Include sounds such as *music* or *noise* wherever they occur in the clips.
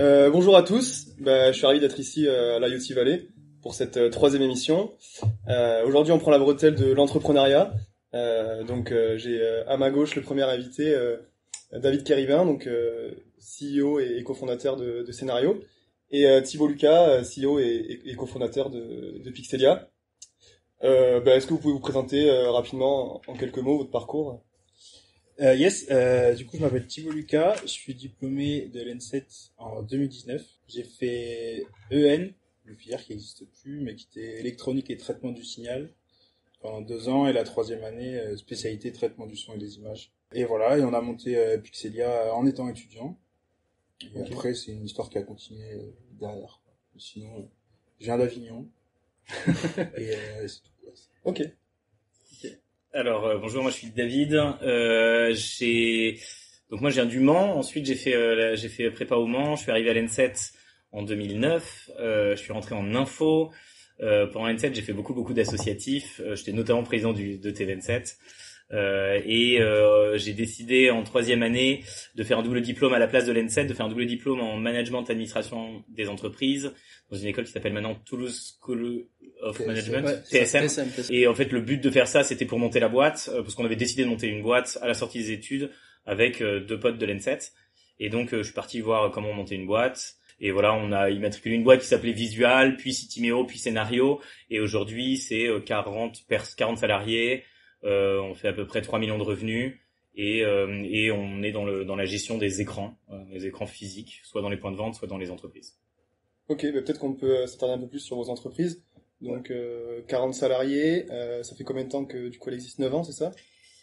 Euh, bonjour à tous, bah, je suis ravi d'être ici euh, à l'IoT Valley pour cette euh, troisième émission. Aujourd'hui on prend la bretelle de l'entrepreneuriat. Donc j'ai à ma gauche le premier invité, David Kéribin, CEO et, cofondateur de, de, Scénario, et Thibault Lucas, CEO et, cofondateur de, Pixelia. Bah, Est-ce que vous pouvez vous présenter rapidement en quelques mots votre parcours? Euh, yes, euh, du coup je m'appelle Thibault Lucas, je suis diplômé de l'ENSET en 2019. J'ai fait EN, le filière qui n'existe plus, mais qui était électronique et traitement du signal pendant deux ans, et la troisième année euh, spécialité traitement du son et des images. Et voilà, et on a monté euh, Pixelia en étant étudiant. Et après c'est une histoire qui a continué euh, derrière. Sinon, je viens d'Avignon. *laughs* et c'est tout. Ok. Alors euh, bonjour, moi je suis David. Euh, j'ai donc moi j'ai un du Mans. Ensuite j'ai fait euh, j'ai fait prépa au Mans. Je suis arrivé à l'N7 en 2009. Euh, je suis rentré en info. Euh, pendant l'N7 j'ai fait beaucoup beaucoup d'associatifs. J'étais notamment président du de T27. Euh, et euh, j'ai décidé en troisième année de faire un double diplôme à la place de l'ENSET, de faire un double diplôme en management administration des entreprises dans une école qui s'appelle maintenant Toulouse School of Management, TSM. Et en fait, le but de faire ça, c'était pour monter la boîte, euh, parce qu'on avait décidé de monter une boîte à la sortie des études avec deux potes de l'ENSET. Et donc, je suis parti voir comment monter une boîte. Et voilà, on a immatriculé une boîte qui s'appelait Visual, puis Citimeo, puis Scénario. Et aujourd'hui, c'est 40, 40 salariés, euh, on fait à peu près 3 millions de revenus et, euh, et on est dans, le, dans la gestion des écrans, euh, les écrans physiques, soit dans les points de vente, soit dans les entreprises. Ok, bah peut-être qu'on peut, s'attarder un peu plus sur vos entreprises. Donc 40 salariés, ça fait combien de temps que du coup elle existe? 9 ans, c'est ça?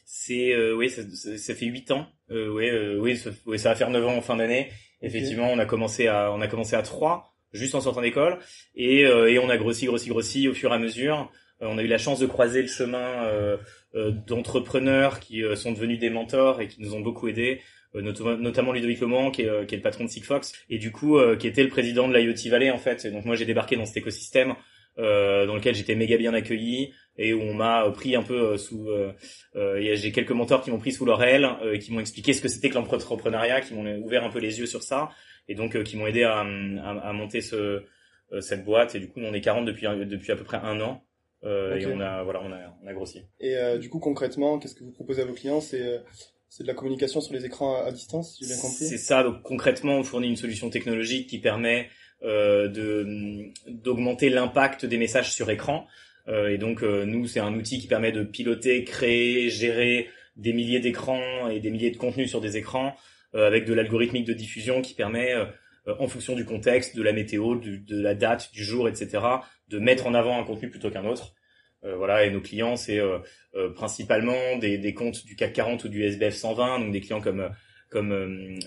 C'est oui, ça, ça, fait 8 ans. Euh, oui, oui, ça, ça va faire 9 ans en fin d'année. Effectivement, on a commencé à on a commencé à 3 juste en sortant d'école. Et, et on a grossi, grossi, grossi au fur et à mesure. on a eu la chance de croiser le chemin euh, d'entrepreneurs qui euh, sont devenus des mentors et qui nous ont beaucoup aidés euh, notamment Ludovic Leman qui est, qui est le patron de Sigfox et du coup qui était le président de l'IoT Valley en fait. Et donc moi j'ai débarqué dans cet écosystème euh, dans lequel j'étais méga bien accueilli et où on m'a pris un peu sous j'ai quelques mentors qui m'ont pris sous leur aile qui m'ont expliqué ce que c'était que l'entrepreneuriat qui m'ont ouvert un peu les yeux sur ça et donc qui m'ont aidé à, à, à, monter ce cette boîte et du coup on est 40 depuis depuis à peu près un an euh, et on a voilà on a on a grossi. Et euh, du coup concrètement, qu'est-ce que vous proposez à vos clients? C'est euh, c'est de la communication sur les écrans à, distance, si j'ai bien compris? C'est ça. Donc concrètement, on fournit une solution technologique qui permet euh, de d'augmenter l'impact des messages sur écran. Euh, et donc nous, c'est un outil qui permet de piloter, créer, gérer des milliers d'écrans et des milliers de contenus sur des écrans avec de l'algorithmique de diffusion qui permet en fonction du contexte, de la météo, de la date, du jour, etc., de mettre en avant un contenu plutôt qu'un autre. Euh, voilà, et nos clients, c'est euh, euh, principalement des, des, comptes du CAC 40 ou du SBF 120, donc des clients comme comme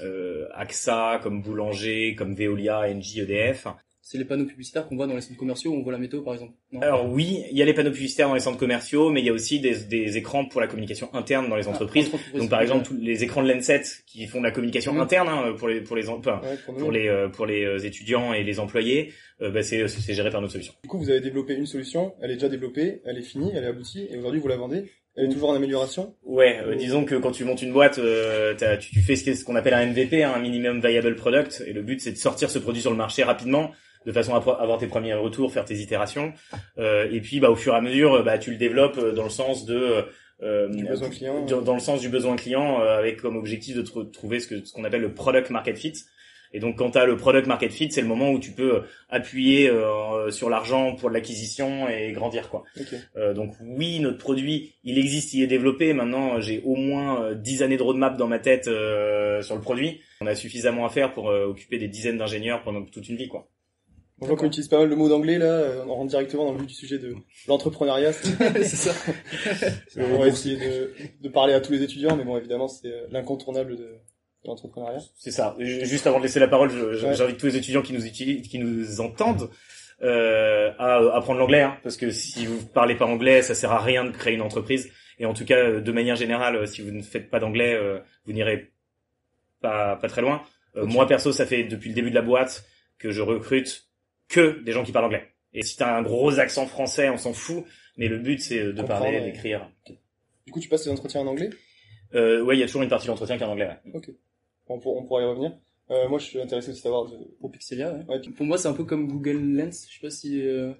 AXA, comme Boulanger, comme Veolia, Engie, EDF, c'est les panneaux publicitaires qu'on voit dans les centres commerciaux où on voit la météo par exemple. Alors oui, il y a les panneaux publicitaires dans les centres commerciaux, mais il y a aussi des, des écrans pour la communication interne dans les ah, entreprises. Donc par exemple tous les écrans de l'ENSET qui font de la communication interne hein, pour les pour les enfin, pour, les euh, pour les euh, étudiants et les employés, euh, bah, c'est c'est géré par notre solution. Du coup, vous avez développé une solution, elle est déjà développée, elle est finie, elle est aboutie et aujourd'hui vous la vendez. Elle est toujours en amélioration? Ouais, disons que quand tu montes une boîte, tu, tu, fais ce qu'on appelle un MVP, hein, un minimum viable product, et le but c'est de sortir ce produit sur le marché rapidement de façon à avoir tes premiers retours, faire tes itérations. Euh, et puis, bah, au fur et à mesure, bah, tu le développes euh, dans le sens de euh, besoin client. Dans, le sens du besoin client, euh, avec comme objectif de trouver ce qu'on appelle le product market fit. Et donc, quand tu as le product market fit, c'est le moment où tu peux appuyer euh, sur l'argent pour l'acquisition et grandir, quoi. Euh, donc oui, notre produit, il existe, il est développé. Maintenant, j'ai au moins 10 années de roadmap dans ma tête sur le produit. On a suffisamment à faire pour occuper des dizaines d'ingénieurs pendant toute une vie, quoi. On voit qu'on utilise pas mal le mot d'anglais là, euh, on rentre directement dans le vif du sujet de l'entrepreneuriat. *laughs* c'est ça. on va essayer de, de, parler à tous les étudiants, mais bon évidemment c'est euh, l'incontournable de, l'entrepreneuriat. C'est ça. Juste avant de laisser la parole, j'invite tous les étudiants qui nous utilisent, qui nous entendent euh, à apprendre l'anglais, hein, parce que si vous parlez pas anglais, ça sert à rien de créer une entreprise. Et en tout cas, de manière générale, si vous ne faites pas d'anglais, vous n'irez pas pas très loin. Euh. Moi perso, ça fait depuis le début de la boîte que je recrute que des gens qui parlent anglais. Et si t'as un gros accent français, on s'en fout. Mais le but c'est de parler, ouais. d'écrire. Du coup, tu passes tes entretiens en anglais? Euh, ouais, il y a toujours une partie de l'entretien qui est en anglais. Ouais. On, pour- on pourra y revenir. Euh, moi, je suis intéressé aussi de savoir... De... Pour Pixelia, ouais. Ouais, tu- Pour moi, c'est un peu comme Google Lens. Je sais pas si. euh,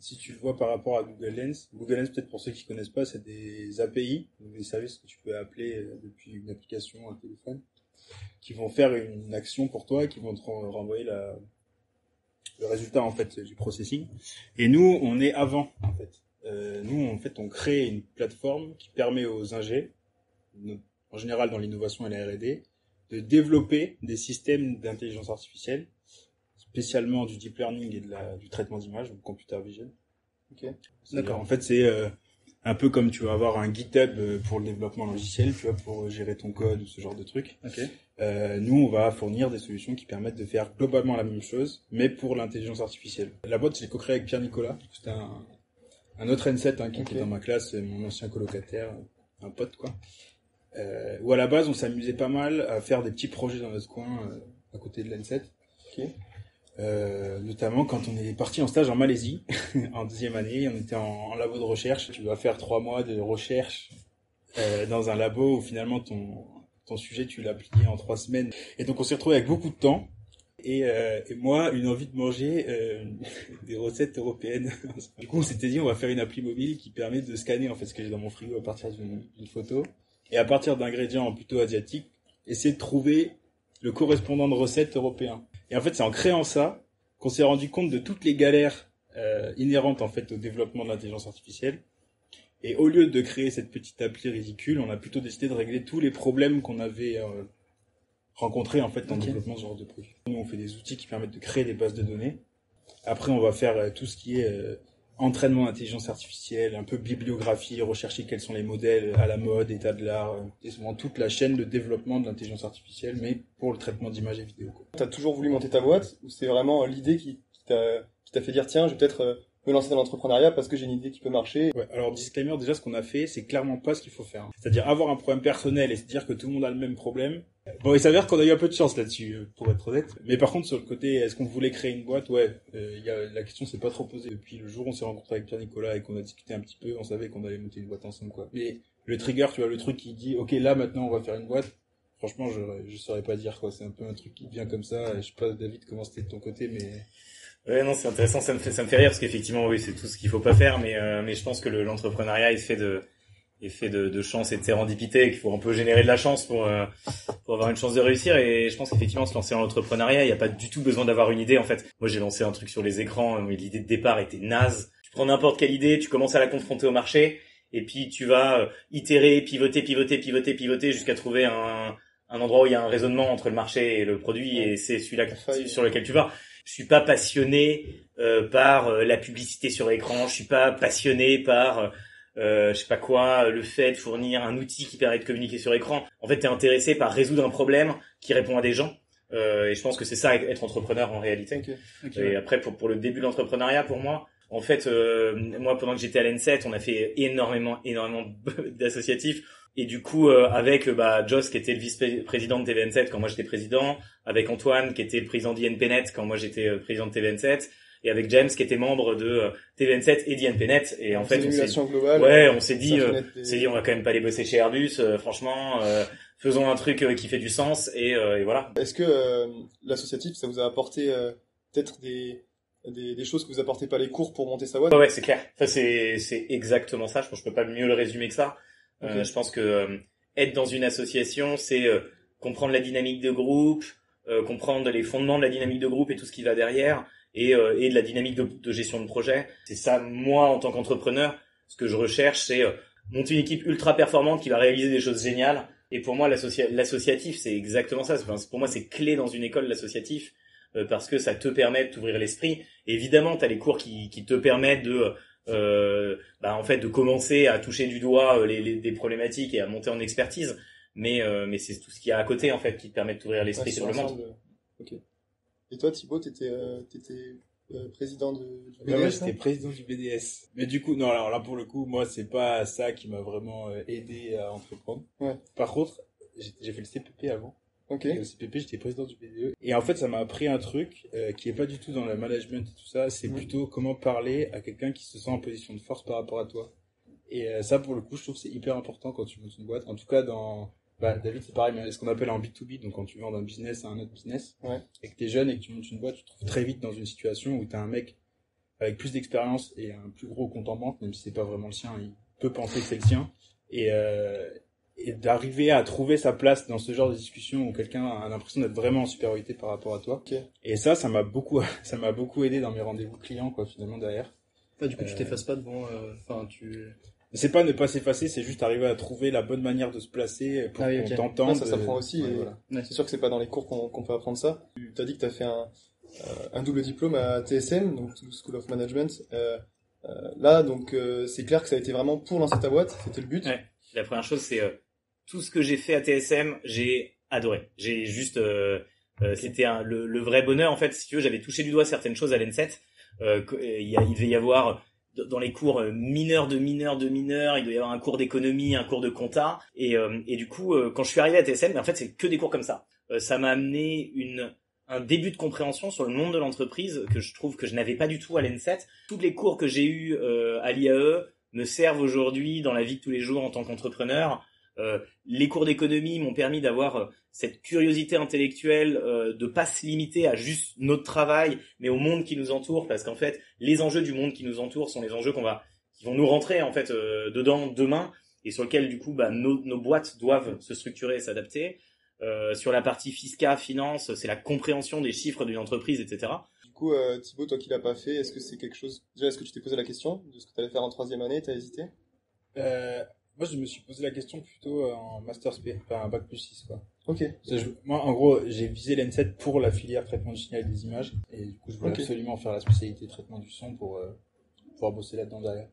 Si tu le vois par rapport à Google Lens, Google Lens, peut-être pour ceux qui connaissent pas, c'est des API, donc des services que tu peux appeler euh, depuis une application, un téléphone, qui vont faire une action pour toi, qui vont te ren- renvoyer la, le résultat en fait du processing. Et nous, on est avant en fait. Euh, nous, en fait, on crée une plateforme qui permet aux ingés, en général dans l'innovation et la R&D, de développer des systèmes d'intelligence artificielle, spécialement du deep learning et de la, du traitement d'image, donc computer vision. Ok. D'accord. En fait, c'est euh, un peu comme tu vas avoir un GitHub euh, pour le développement logiciel, tu vois, pour gérer ton code ou ce genre de truc. Ok. Euh, nous, on va fournir des solutions qui permettent de faire globalement la même chose, mais pour l'intelligence artificielle. La boîte, je l'ai co-créée avec Pierre Nicolas. C'était un, un autre N7 hein, qui était dans ma classe, euh, mon ancien colocataire, un pote, quoi. Euh, où à la base, on s'amusait pas mal à faire des petits projets dans notre coin, euh, à côté de l'N7. Ok. Euh, notamment quand on est parti en stage en Malaisie, *laughs* en deuxième année, on était en, en labo de recherche. Tu dois faire trois mois de recherche euh, dans un labo où finalement ton, ton sujet tu l'as plié en trois semaines. Et donc on s'est retrouvé avec beaucoup de temps. Et, euh, et moi, une envie de manger euh, *laughs* des recettes européennes. *laughs* du coup, on s'était dit, on va faire une appli mobile qui permet de scanner en fait ce que j'ai dans mon frigo à partir d'une d'une photo. Et à partir d'ingrédients plutôt asiatiques, essayer de trouver le correspondant de recettes européen. Et en fait, c'est en créant ça qu'on s'est rendu compte de toutes les galères euh, inhérentes en fait au développement de l'intelligence artificielle. Et au lieu de créer cette petite appli ridicule, on a plutôt décidé de régler tous les problèmes qu'on avait euh, rencontrés en fait dans Ok. le développement de ce genre de produit. Nous, on fait des outils qui permettent de créer des bases de données. Après, on va faire euh, tout ce qui est euh, entraînement d'intelligence artificielle, un peu bibliographie, rechercher quels sont les modèles à la mode, état de l'art, euh, et souvent toute la chaîne de développement de l'intelligence artificielle, mais pour le traitement d'images et vidéos. T'as toujours voulu monter ta boîte ou c'est vraiment euh, l'idée qui, qui t'a fait dire tiens, je vais peut-être euh, me lancer dans l'entrepreneuriat parce que j'ai une idée qui peut marcher? Ouais, alors disclaimer, déjà ce qu'on a fait, c'est clairement pas ce qu'il faut faire. C'est-à-dire avoir un problème personnel et se dire que tout le monde a le même problème. Bon, il s'avère qu'on a eu un peu de chance là-dessus, euh, pour être honnête. Mais par contre, sur le côté, est-ce qu'on voulait créer une boîte? Ouais, euh, il y a, la question s'est pas trop posée. Depuis le jour où on s'est rencontré avec Pierre Nicolas et qu'on a discuté un petit peu, on savait qu'on allait monter une boîte ensemble, quoi. Mais le trigger, tu vois, le truc qui dit, ok, là maintenant on va faire une boîte. Franchement, je je saurais pas dire quoi. C'est un peu un truc qui vient comme ça. Je sais pas, David, comment c'était de ton côté, mais Ouais, non, c'est intéressant, ça me fait, ça me fait rire parce qu'effectivement, oui, c'est tout ce qu'il faut pas faire, mais, euh, mais je pense que le- l'entrepreneuriat est fait de, fait de, de chance et de sérendipité, et qu'il faut un peu générer de la chance pour, euh, pour avoir une chance de réussir. Et je pense qu'effectivement, se lancer dans l'entrepreneuriat, il n'y a pas du tout besoin d'avoir une idée. En fait, moi, j'ai lancé un truc sur les écrans, mais l'idée de départ était naze. Tu prends n'importe quelle idée, tu commences à la confronter au marché, et puis tu vas euh, itérer, pivoter, pivoter, pivoter, pivoter, jusqu'à trouver un, un endroit où il y a un raisonnement entre le marché et le produit, et c'est celui-là sur lequel tu vas. Je suis pas passionné euh, par euh, la publicité sur l'écran. Je suis pas passionné par euh, je sais pas quoi, le fait de fournir un outil qui permet de communiquer sur écran. En fait, tu es intéressé par résoudre un problème qui répond à des gens. Euh, et je pense que c'est ça être entrepreneur en réalité. Ok. Ok. Et après, pour, pour le début de l'entrepreneuriat, pour moi, en fait, euh, moi, pendant que j'étais à l'N7, on a fait énormément, énormément *laughs* d'associatifs. Et du coup, euh, avec euh, bah, Joss, qui était le vice-président de TVN7 quand moi j'étais président, avec Antoine, qui était le président d'INPNet quand moi j'étais euh, président de TVN7, et avec James, qui était membre de euh, TVN7 et d'INPNet. Et en fait, on globale. ouais, on s'est dit, euh, dit, on va quand même pas les bosser chez Airbus. euh, franchement, euh, faisons un truc euh, qui fait du sens. Et, euh, et voilà. Est-ce que euh, l'associatif, ça vous a apporté euh, peut-être des, des, des choses que vous apportez pas les cours pour monter sa boîte? Ouais, ouais, c'est clair. Ça, c'est, c'est exactement ça. Je pense que je peux pas mieux le résumer que ça. Euh, Ok. je pense que euh, être dans une association, c'est euh, comprendre la dynamique de groupe, euh, comprendre les fondements de la dynamique de groupe et tout ce qui va derrière, et, euh, et de la dynamique de, de gestion de projet. C'est ça, moi, en tant qu'entrepreneur, ce que je recherche, c'est euh, monter une équipe ultra performante qui va réaliser des choses géniales. Et pour moi, l'associa- l'associatif, c'est exactement ça. Enfin, pour moi, c'est clé dans une école, l'associatif, euh, parce que ça te permet de t'ouvrir l'esprit. Évidemment, tu as les cours qui, qui te permettent de bah, en fait de commencer à toucher du doigt les, les- des problématiques et à monter en expertise mais mais c'est tout ce qu'il y a à côté en fait qui te permet de t'ouvrir l'esprit Ouais, sur le monde. Et toi, Thibaut, t'étais euh, t'étais euh, président de, du Ouais, ouais, BDS, j'étais non président du BDS. Mais du coup, non, alors là, pour le coup, moi, c'est pas ça qui m'a vraiment euh, aidé à entreprendre. Ouais. Par contre, j'ai j'ai fait le CPP avant. Ok. Et au CPP, j'étais président du BDE. Et en fait, ça m'a appris un truc euh, qui est pas du tout dans le management et tout ça. C'est plutôt comment parler à quelqu'un qui se sent en position de force par rapport à toi. Et euh, ça, pour le coup, je trouve que c'est hyper important quand tu montes une boîte. En tout cas, dans bah, David, c'est pareil, mais ce qu'on appelle en B2B, donc quand tu vends d'un business à un autre business, Ouais. et que t'es jeune et que tu montes une boîte, tu te trouves très vite dans une situation où t'as un mec avec plus d'expérience et un plus gros compte en banque, même si c'est pas vraiment le sien, il peut penser que c'est le sien. Et, euh, et d'arriver à trouver sa place dans ce genre de discussion où quelqu'un a l'impression d'être vraiment en supériorité par rapport à toi. Ok. Et ça, ça m'a beaucoup, *laughs* ça m'a beaucoup aidé dans mes rendez-vous clients, quoi, finalement, derrière. Du coup, tu Euh, t'effaces pas devant. euh, Enfin, tu. C'est pas ne pas s'effacer, c'est juste arriver à trouver la bonne manière de se placer pour Ah oui, qu'on ok. t'entende. Ouais, ça s'apprend aussi, Ouais, voilà. C'est sûr que c'est pas dans les cours qu'on qu'on peut apprendre ça. Tu as dit que tu as fait un, euh, un double diplôme à TSM, donc School of Management. Euh, euh, là, donc, euh, c'est clair que ça a été vraiment pour lancer ta boîte, c'était le but. Ouais. La première chose, c'est euh, tout ce que j'ai fait à TSM, j'ai adoré. J'ai juste, euh, euh, c'était un- le, le vrai bonheur en fait. Si tu veux, j'avais touché du doigt certaines choses à l'ENSET. Euh, euh, il, y a- il devait y avoir dans les cours euh, mineurs de mineurs de mineurs, il doit y avoir un cours d'économie, un cours de compta. Et, euh, et du coup, euh, quand je suis arrivé à TSM, en fait, c'est que des cours comme ça. Euh, ça m'a amené une un début de compréhension sur le monde de l'entreprise que je trouve que je n'avais pas du tout à l'ENSET. Tous les cours que j'ai eus euh, à l'IAE me servent aujourd'hui dans la vie de tous les jours en tant qu'entrepreneur. Euh, les cours d'économie m'ont permis d'avoir euh, cette curiosité intellectuelle, euh, de pas se limiter à juste notre travail, mais au monde qui nous entoure, parce qu'en fait, les enjeux du monde qui nous entoure sont les enjeux qu'on va, qui vont nous rentrer en fait euh, dedans demain, et sur lesquels du coup, bah, nos, nos boîtes doivent se structurer et s'adapter. Euh, sur la partie fiscale, finance, c'est la compréhension des chiffres d'une entreprise, etc. Du coup, euh, Thibaut, toi qui l'as pas fait, est-ce que c'est quelque chose... Déjà, est-ce que tu t'es posé la question de ce que tu allais faire en troisième année T'as hésité? Euh, moi, je me suis posé la question plutôt euh, en Master SP, enfin un bac plus 6, quoi. Ok. Je- moi, en gros, j'ai visé l'N7 pour la filière traitement du signal et des images, et du coup, je voulais absolument faire la spécialité traitement du son pour euh, pouvoir bosser là-dedans derrière.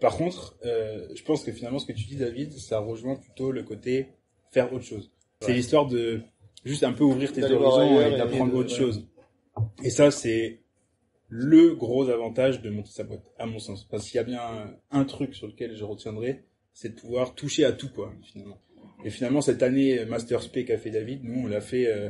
Par contre, euh, je pense que finalement, ce que tu dis, David, ça rejoint plutôt le côté faire autre chose. C'est Ouais. l'histoire de juste un peu ouvrir tes horizons et d'apprendre autre ouais. chose. Et ça, c'est le gros avantage de monter sa boîte, à mon sens. Parce qu'il y a bien un, un truc sur lequel je retiendrai, c'est de pouvoir toucher à tout, quoi, finalement. Et finalement, cette année Master Spé qu'a fait David, nous, on l'a fait euh,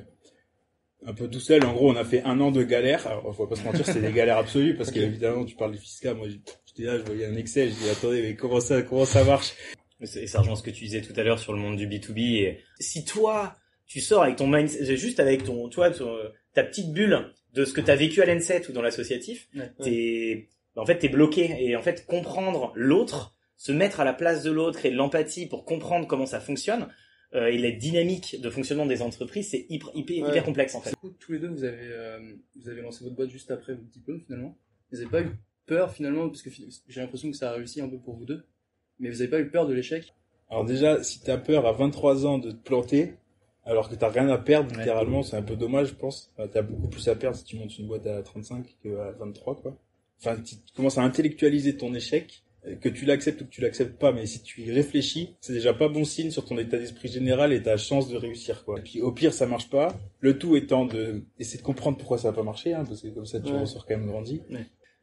un peu tout seul. En gros, on a fait un an de galère. Alors, faut pas se mentir, c'était des galères absolues parce Ok. qu'évidemment, tu parles du fiscal. Moi, j'étais là, je voyais un Excel, je dis attendez, mais comment ça, comment ça marche? Et c'est- ça rejoint ce que tu disais tout à l'heure sur le monde du B2B. Et si toi, tu sors avec ton mindset, juste avec ton, toi, ton- ta petite bulle de ce que tu as vécu à l'ENSET ou dans l'associatif, Ouais. t'es, en fait, t'es bloqué. Et en fait, comprendre l'autre, se mettre à la place de l'autre et de l'empathie pour comprendre comment ça fonctionne, euh, et la dynamique de fonctionnement des entreprises, c'est hyper, hyper, Ouais. hyper complexe, en fait. Du coup, tous les deux, vous avez, euh, vous avez lancé votre boîte juste après votre diplôme, finalement. Vous n'avez pas eu peur, finalement, parce que j'ai l'impression que ça a réussi un peu pour vous deux. Mais vous n'avez pas eu peur de l'échec? Alors déjà, si t'as peur à 23 ans de te planter, alors que t'as rien à perdre, Ouais. littéralement, c'est un peu dommage, je pense. Enfin, t'as beaucoup plus à perdre si tu montes une boîte à 35 qu'à 23, quoi. Enfin, tu tu commences à intellectualiser ton échec, que tu l'acceptes ou que tu l'acceptes pas, mais si tu y réfléchis, c'est déjà pas bon signe sur ton état d'esprit général et ta chance de réussir, quoi. Et puis, au pire, ça marche pas. Le tout étant de essayer de comprendre pourquoi ça a pas marché, hein, parce que comme ça, tu Ouais. ressors quand même grandi.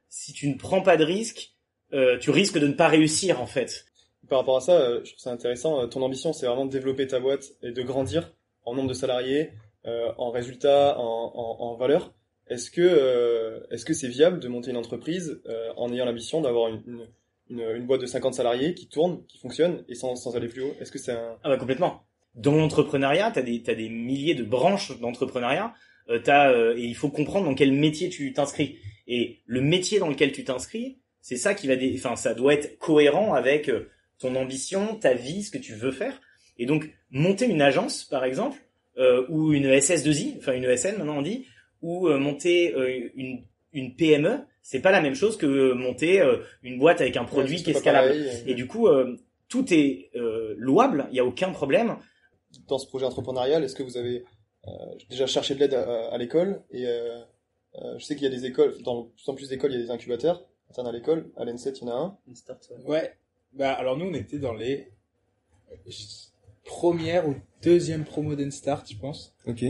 Si tu ne prends pas de risque, euh, tu risques de ne pas réussir, en fait. Par rapport à ça, euh, je trouve ça intéressant. Euh, Ton ambition, c'est vraiment de développer ta boîte et de grandir en nombre de salariés, euh, en résultats, en, en, en valeur. Est-ce que euh, est-ce que c'est viable de monter une entreprise euh, en ayant l'ambition d'avoir une, une, une, une boîte de 50 salariés qui tourne, qui fonctionne et sans, sans aller plus haut Est-ce que c'est un Ah bah complètement. Dans l'entrepreneuriat, t'as des t'as des milliers de branches d'entrepreneuriat. Euh, t'as euh, et il faut comprendre dans quel métier tu t'inscris. Et le métier dans lequel tu t'inscris, c'est ça qui va, dé... enfin ça doit être cohérent avec euh, ton ambition, ta vie, ce que tu veux faire. Et donc monter une agence, par exemple, euh, ou une SS2I, enfin une ESN maintenant on dit, ou euh, monter euh, une une PME, c'est pas la même chose que euh, monter euh, une boîte avec un produit Ouais, qui est scalable. pareil, Et du coup, euh, tout est euh, louable, il y a aucun problème. Dans ce projet entrepreneurial, est-ce que vous avez euh, déjà cherché de l'aide à, à l'école Et euh, euh, je sais qu'il y a des écoles, dans de plus en plus d'écoles, il y a des incubateurs internes à l'école. À l'ENSET, il y en a un. Une start, ouais. Ouais. Bah, alors nous, on était dans les premières ou deuxième promo d'Enstart, je pense. Ok.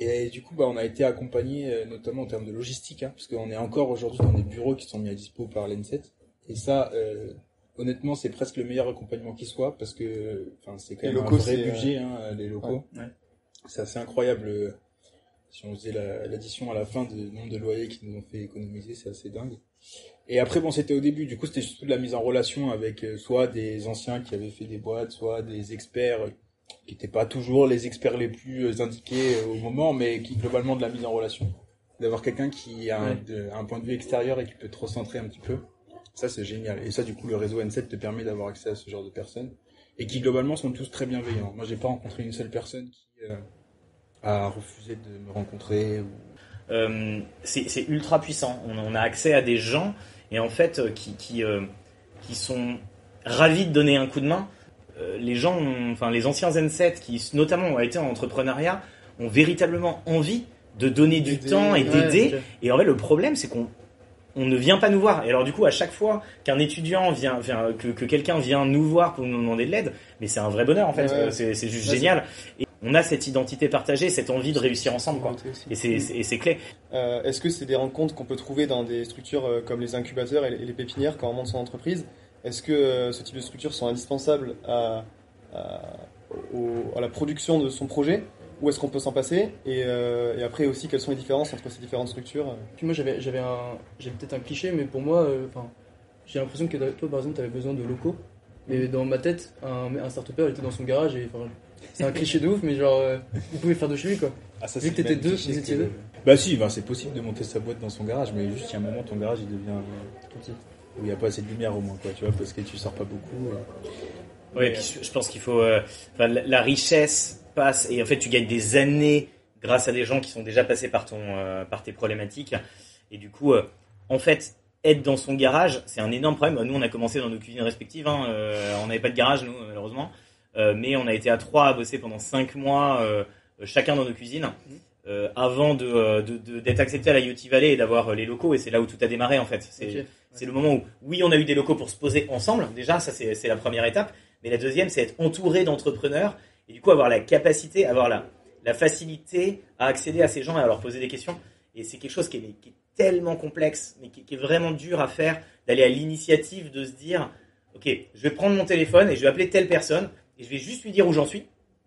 Et du coup, bah, on a été accompagné, euh, notamment en termes de logistique, hein, parce qu'on est encore aujourd'hui dans des bureaux qui sont mis à dispo par l'N7. Et ça, euh, honnêtement, c'est presque le meilleur accompagnement qui soit, parce que, enfin, c'est quand Les même locaux, un vrai c'est, euh, budget, hein, les locaux. Ouais. C'est assez incroyable. Si on faisait la- l'addition à la fin du nombre de loyers qui nous ont fait économiser, c'est assez dingue. Et après, bon, c'était au début. Du coup, c'était surtout de la mise en relation avec soit des anciens qui avaient fait des boîtes, soit des experts qui n'étaient pas toujours les experts les plus euh, indiqués euh, au moment, mais qui globalement de la mise en relation. D'avoir quelqu'un qui a un, Ouais. de- un point de vue extérieur et qui peut te recentrer un petit peu. Ça, c'est génial. Et ça, du coup, le réseau N7 te permet d'avoir accès à ce genre de personnes. Et qui, globalement, sont tous très bienveillants. Moi, j'ai pas rencontré une seule personne qui euh, a refusé de me rencontrer. Ou... Euh, c'est ultra puissant. On, on a accès à des gens et en fait qui qui, euh, qui sont ravis de donner un coup de main. Euh, les gens, ont- enfin les anciens Zen7 qui notamment ont été en entrepreneuriat ont véritablement envie de donner du temps et d'aider. Et en fait, le problème, c'est qu'on on ne vient pas nous voir. Et alors, du coup, à chaque fois qu'un étudiant vient, vient- que, que quelqu'un vient nous voir pour nous demander de l'aide, mais c'est un vrai bonheur, en fait. Ouais. C'est juste Ouais, génial. Et on a cette identité partagée, cette envie de réussir ensemble, quoi. Et c'est- clé. Euh, Est-ce que c'est des rencontres qu'on peut trouver dans des structures euh, comme les incubateurs et les pépinières quand on monte son entreprise Est-ce que euh, ce type de structures sont indispensables à, à, au- à la production de son projet Ou est-ce qu'on peut s'en passer et, euh, et après aussi, quelles sont les différences entre ces différentes structures Puis moi j'avais j'avais un peut-être un cliché mais pour moi euh, j'ai l'impression que toi par exemple tu avais besoin de locaux mais dans ma tête un un start-upper il était dans son garage et c'est un cliché de ouf mais genre euh, vous pouvez faire de chez lui quoi. Ah, ça, Vu que t'étais deux, vous étiez deux. Bah si, bah, c'est possible de monter sa boîte dans son garage, mais juste il y a un moment ton garage il devient euh, Tout petit. Où il n'y a pas assez de lumière au moins quoi, tu vois, parce que tu sors pas beaucoup. euh. Ouais, puis je pense qu'il faut, euh, la, richesse passe et en fait tu gagnes des années grâce à des gens qui sont déjà passés par ton, euh, par tes problématiques. Et du coup, euh, en fait, être dans son garage, c'est un énorme problème. Nous, on a commencé dans nos cuisines respectives. Hein, euh, on n'avait pas de garage nous, malheureusement, mais on a été à trois à bosser pendant cinq mois, chacun dans nos cuisines. de, euh, de- de- d'être accepté à la Yoti Valley et d'avoir euh, les locaux, et c'est là où tout a démarré en fait. C'est, le moment où, oui, on a eu des locaux pour se poser ensemble. Déjà, ça, c'est, c'est la première étape. Mais la deuxième, c'est être entouré d'entrepreneurs et du coup avoir la capacité, avoir la, la facilité à accéder à ces gens et à leur poser des questions. Et c'est quelque chose qui est, qui est tellement complexe, mais qui, qui est vraiment dur à faire, d'aller à l'initiative de se dire, ok, je vais prendre mon téléphone et je vais appeler telle personne et je vais juste lui dire où j'en suis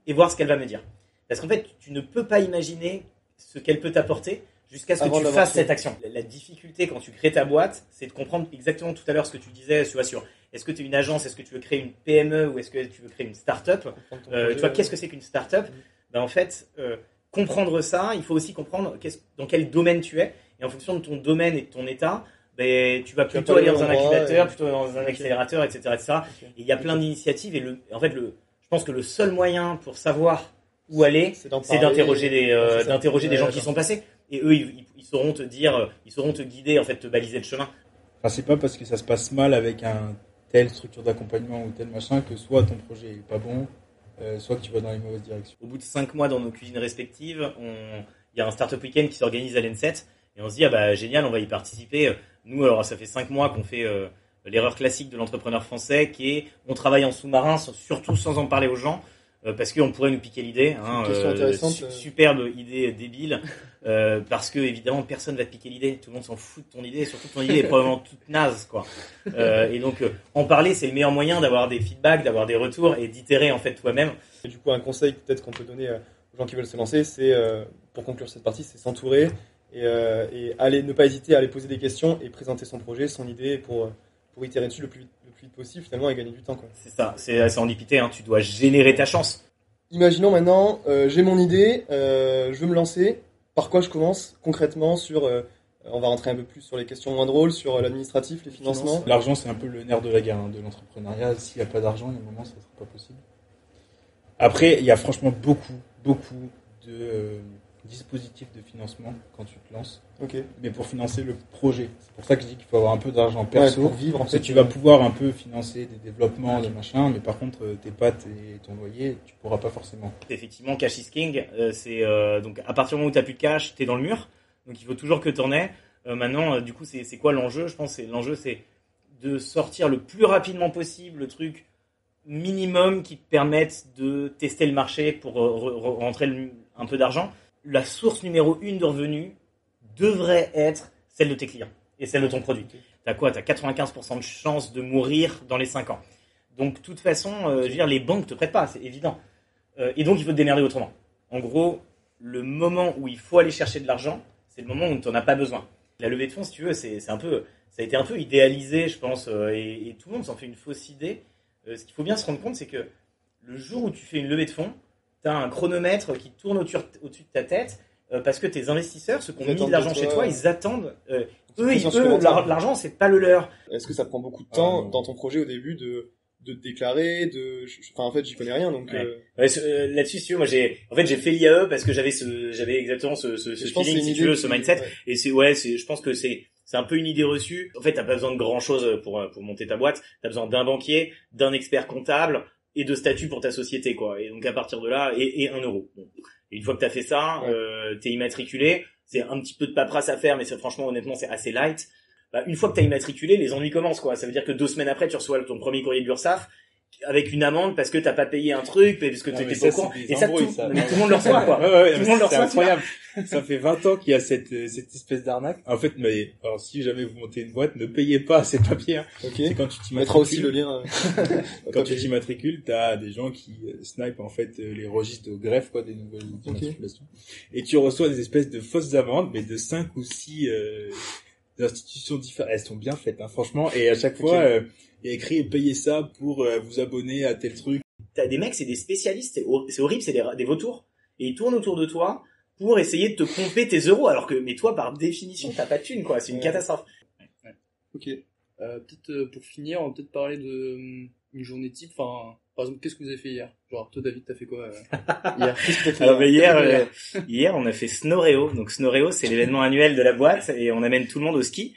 et voir ce qu'elle va me dire. Parce qu'en fait, tu ne peux pas imaginer ce qu'elle peut t'apporter jusqu'à ce que Avant tu fasses cette action. La, la difficulté quand tu crées ta boîte, c'est de comprendre exactement tout à l'heure ce que tu disais, tu vois, sur est-ce que tu es une agence, est-ce que tu veux créer une PME ou est-ce que tu veux créer une start-up euh, projet, tu vois, qu'est-ce que c'est qu'une start-up? Ben, En fait, euh, comprendre ça, il faut aussi comprendre dans quel domaine tu es. Et en fonction de ton domaine et de ton état, ben, tu vas Tu plutôt aller dans un et- plutôt dans un accélérateur, etc. Et il y a plein d'initiatives. Et le, en fait, le, je pense que le seul moyen pour savoir où aller, C'est d'interroger des, euh, d'interroger des gens qui sont passés. Et eux, ils, ils- ils sauront te dire, euh, ils sauront te guider, en fait, te baliser le chemin. Enfin, c'est pas parce que ça se passe mal avec un telle structure d'accompagnement ou tel machin que soit ton projet est pas bon, euh, soit que tu vas dans les mauvaises directions. Au bout de cinq mois dans nos cuisines respectives, on- il y a un startup week-end qui s'organise à l'N7 et on se dit ah bah génial, on va y participer. Nous alors ça fait cinq mois qu'on fait euh, l'erreur classique de l'entrepreneur français qui est on travaille en sous-marin sans- surtout sans en parler aux gens euh, parce qu'on pourrait nous piquer l'idée. Hein, su- euh. superbe idée débile euh, parce que évidemment personne va te piquer l'idée. Tout le monde s'en fout de ton idée, surtout que ton idée est probablement *laughs* toute naze quoi. Euh, et donc euh, en parler c'est le meilleur moyen d'avoir des feedbacks, d'avoir des retours et d'itérer en fait toi-même. Et du coup, un conseil peut-être qu'on peut donner euh, aux gens qui veulent se lancer, c'est, euh, pour conclure cette partie, c'est s'entourer et, euh, et aller, ne pas hésiter à aller poser des questions et présenter son projet, son idée pour, euh, pour itérer dessus le plus, vite, plus vite possible finalement et gagner du temps. Quoi. C'est ça, c'est assez handipité, hein. tu dois générer ta chance. Imaginons maintenant, euh, j'ai mon idée, euh, je veux me lancer. Par quoi je commence concrètement sur, euh, on va rentrer un peu plus sur les questions moins drôles, sur euh, l'administratif, les financements? L'argent, c'est un peu le nerf de la guerre hein, de l'entrepreneuriat. S'il n'y a pas d'argent, il y a un moment, ça ne sera pas possible. Après, il y a franchement beaucoup, beaucoup de dispositifs de financement quand tu te lances, Ok. mais pour financer le projet. C'est pour ça que je dis qu'il faut avoir un peu d'argent Ouais, perso. pour vivre en fait. tu vas pouvoir un peu financer des développements, des machins, mais par contre, euh, tes pattes et ton loyer, tu pourras pas forcément. Effectivement, cash is king, euh, c'est euh, donc à partir du moment où tu n'as plus de cash, tu es dans le mur, donc il faut toujours que tu en aies. Euh, maintenant, euh, du coup, c'est quoi l'enjeu? Je pense que l'enjeu, c'est de sortir le plus rapidement possible le truc minimum qui te permette de tester le marché pour re- re- rentrer le- un peu d'argent. La source numéro une de revenus devrait être celle de tes clients et celle de ton produit. T'as quoi? T'as 95% de chances de mourir dans les 5 ans. Donc, de toute façon, euh, je veux dire, les banques te prêtent pas, c'est évident. Euh, et donc, il faut te démerder autrement. en gros, le moment où il faut aller chercher de l'argent, c'est le moment où tu n'en as pas besoin. La levée de fonds, si tu veux, c'est un peu, ça a été un peu idéalisé, je pense, euh, et, et, tout le monde s'en fait une fausse idée. Ce qu'il faut bien se rendre compte, c'est que le jour où tu fais une levée de fonds, tu as un chronomètre qui tourne au-dessus de ta tête, euh, parce que tes investisseurs, ceux qui ont mis de l'argent chez toi, ils attendent. Euh, eux, ils, eux l'argent, c'est pas le leur. Est-ce que ça prend beaucoup de temps dans ton projet au début de de te déclarer de enfin en fait j'y connais rien donc euh... euh là-dessus si tu veux moi j'ai en fait j'ai fait l'IAE parce que j'avais ce j'avais exactement ce ce, ce feeling si tu veux ce mindset. et c'est ouais c'est je pense que c'est c'est un peu une idée reçue. En fait t'as pas besoin de grand chose pour pour monter ta boîte. T'as besoin d'un banquier d'un expert comptable et de statut pour ta société quoi. Et donc à partir de là et, et un euro. Et une fois que t'as fait ça euh, t'es immatriculé. C'est un petit peu de paperasse à faire mais c'est franchement honnêtement c'est assez light. Bah, une fois que tu as immatriculé, les ennuis commencent quoi. Ça veut dire que deux semaines après, tu reçois ton premier courrier de l'URSSAF avec une amende parce que t'as pas payé un truc, parce que tu étais pas au courant. Et ça, tout, ça. tout le monde le *laughs* reçoit, quoi. Ouais, ouais, tout le monde le reçoit. incroyable. ça fait 20 ans qu'il y a cette, euh, cette espèce d'arnaque. En fait, mais, alors, si jamais vous montez une boîte, ne payez pas *laughs* ces papiers. Hein. C'est quand tu t'immatricules. aussi le lien. Euh, *laughs* quand tu t'immatricules, t'as des gens qui euh, snipent, en fait, les registres de greffe, quoi, des nouvelles immatriculations. Et tu reçois des espèces de fausses amendes, mais de 5 ou 6, euh, institutions différentes. Elles sont bien faites, hein, franchement. Et à chaque fois, euh, il y a écrit payez ça pour euh, vous abonner à tel truc. T'as des mecs, c'est des spécialistes. C'est horrible, c'est des, des vautours. Et ils tournent autour de toi pour essayer de te pomper tes euros. Alors que, mais toi, par définition, t'as pas de thune, quoi. C'est une catastrophe. Ok. Euh, peut-être pour finir, on va peut-être parler de une journée type. Enfin, par exemple, qu'est-ce que vous avez fait hier? Genre, toi, David, t'as fait quoi euh, *laughs* hier? Qu'est-ce que fait Alors, bah, hier, euh, hier, on a fait Snoreo. Donc, Snoreo, c'est l'événement annuel de la boîte et on amène tout le monde au ski.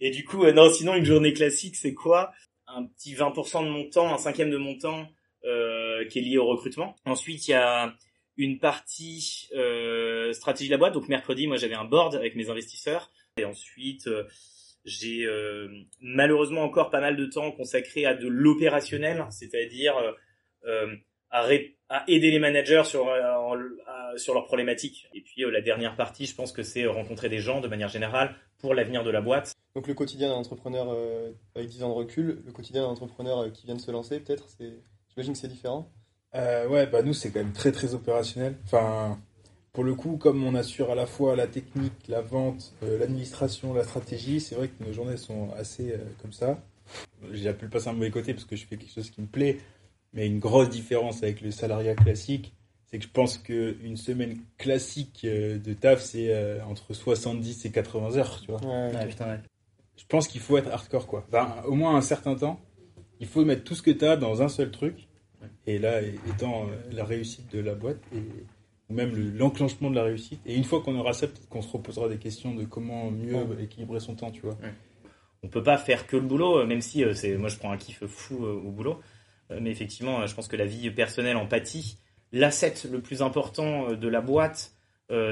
Et du coup, euh, non, sinon, une journée classique, c'est quoi? Un petit 20% de mon temps, un cinquième de mon temps qui est lié au recrutement. Ensuite, il y a une partie stratégie de la boîte. Donc, mercredi, moi, j'avais un board avec mes investisseurs. Et ensuite, j'ai malheureusement encore pas mal de temps consacré à de l'opérationnel, c'est-à-dire euh, à, à, aider les managers sur, euh, sur leurs problématiques. Et puis euh, la dernière partie, je pense que c'est rencontrer des gens de manière générale pour l'avenir de la boîte. Donc le quotidien d'un entrepreneur avec 10 ans de recul, le quotidien d'un entrepreneur qui vient de se lancer, peut-être, c'est, j'imagine que c'est différent. Euh, ouais, bah nous c'est quand même très très opérationnel. Enfin, pour le coup, comme on assure à la fois la technique, la vente, l'administration, la stratégie, c'est vrai que nos journées sont assez comme ça. J'ai pu le passer un mauvais côté parce que je fais quelque chose qui me plaît, mais une grosse différence avec le salariat classique, c'est que je pense qu'une semaine classique euh, de taf, c'est euh, entre 70 et 80 heures, tu vois. Ouais, putain, ouais. Je pense qu'il faut être hardcore, quoi. Enfin, au moins un certain temps, il faut mettre tout ce que tu as dans un seul truc. Et là, étant euh, la réussite de la boîte, et, même l'enclenchement de la réussite. Et une fois qu'on aura ça, peut-être qu'on se reposera des questions de comment mieux équilibrer son temps, tu vois. On peut pas faire que le boulot, même si c'est moi je prends un kiff fou au boulot. Euh, mais effectivement, euh, je pense que la vie personnelle en pâtit. L'asset le plus important euh, de la boîte,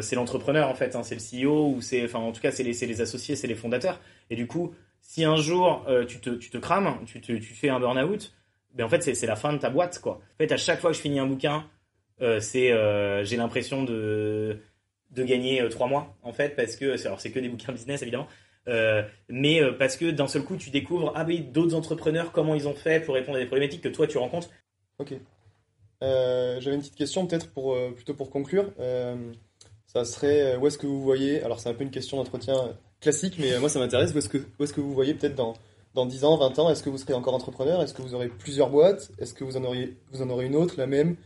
c'est l'entrepreneur en fait, hein. c'est le CEO ou c'est, enfin en tout cas c'est les, les, associés, c'est les fondateurs. Et du coup, si un jour tu, te, tu te crames, tu, te, tu fais un burn-out, ben en fait c'est la fin de ta boîte quoi. En fait, à chaque fois que je finis un bouquin, c'est j'ai l'impression de de gagner trois mois en fait parce que alors c'est que des bouquins business évidemment, euh, mais euh, parce que d'un seul coup, tu découvres ah oui d'autres entrepreneurs comment ils ont fait pour répondre à des problématiques que toi tu rencontres. Ok. Euh, J'avais une petite question peut-être pour euh, plutôt pour conclure. ça serait où est-ce que vous voyez Alors c'est un peu une question d'entretien classique, mais moi ça m'intéresse. Où est-ce que où est-ce que vous voyez peut-être dans dans 10 ans, 20 ans, est-ce que vous serez encore entrepreneur? Est-ce que vous aurez plusieurs boîtes? Est-ce que vous en auriez vous en aurez une autre, la même?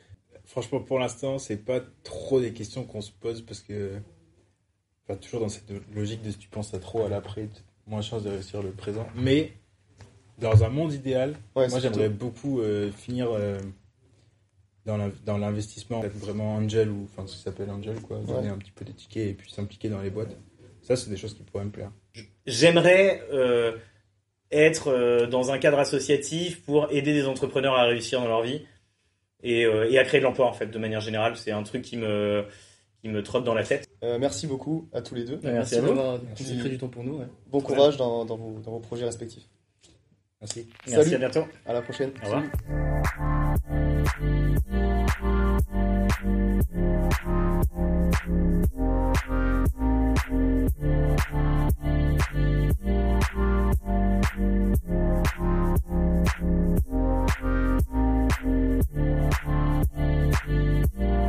Franchement, pour l'instant, c'est pas trop des questions qu'on se pose parce que toujours dans cette logique de si tu penses à trop à l'après, moins chance de réussir le présent. Mais dans un monde idéal, moi j'aimerais beaucoup euh, finir euh, dans l'investissement, être vraiment angel ou enfin ce qui s'appelle angel, quoi, donner un petit peu des tickets et puis s'impliquer dans les boîtes. Ça, c'est des choses qui pourraient me plaire. J'aimerais euh, être dans un cadre associatif pour aider des entrepreneurs à réussir dans leur vie et, et à créer de l'emploi en fait de manière générale. C'est un truc qui me me trotte dans la tête. Euh, merci beaucoup à tous les deux. merci, à vous d'avoir consacré du temps pour nous. Bon courage dans, dans, vos, dans, vos, projets respectifs. Merci. Merci, à bientôt. À la prochaine. Au revoir.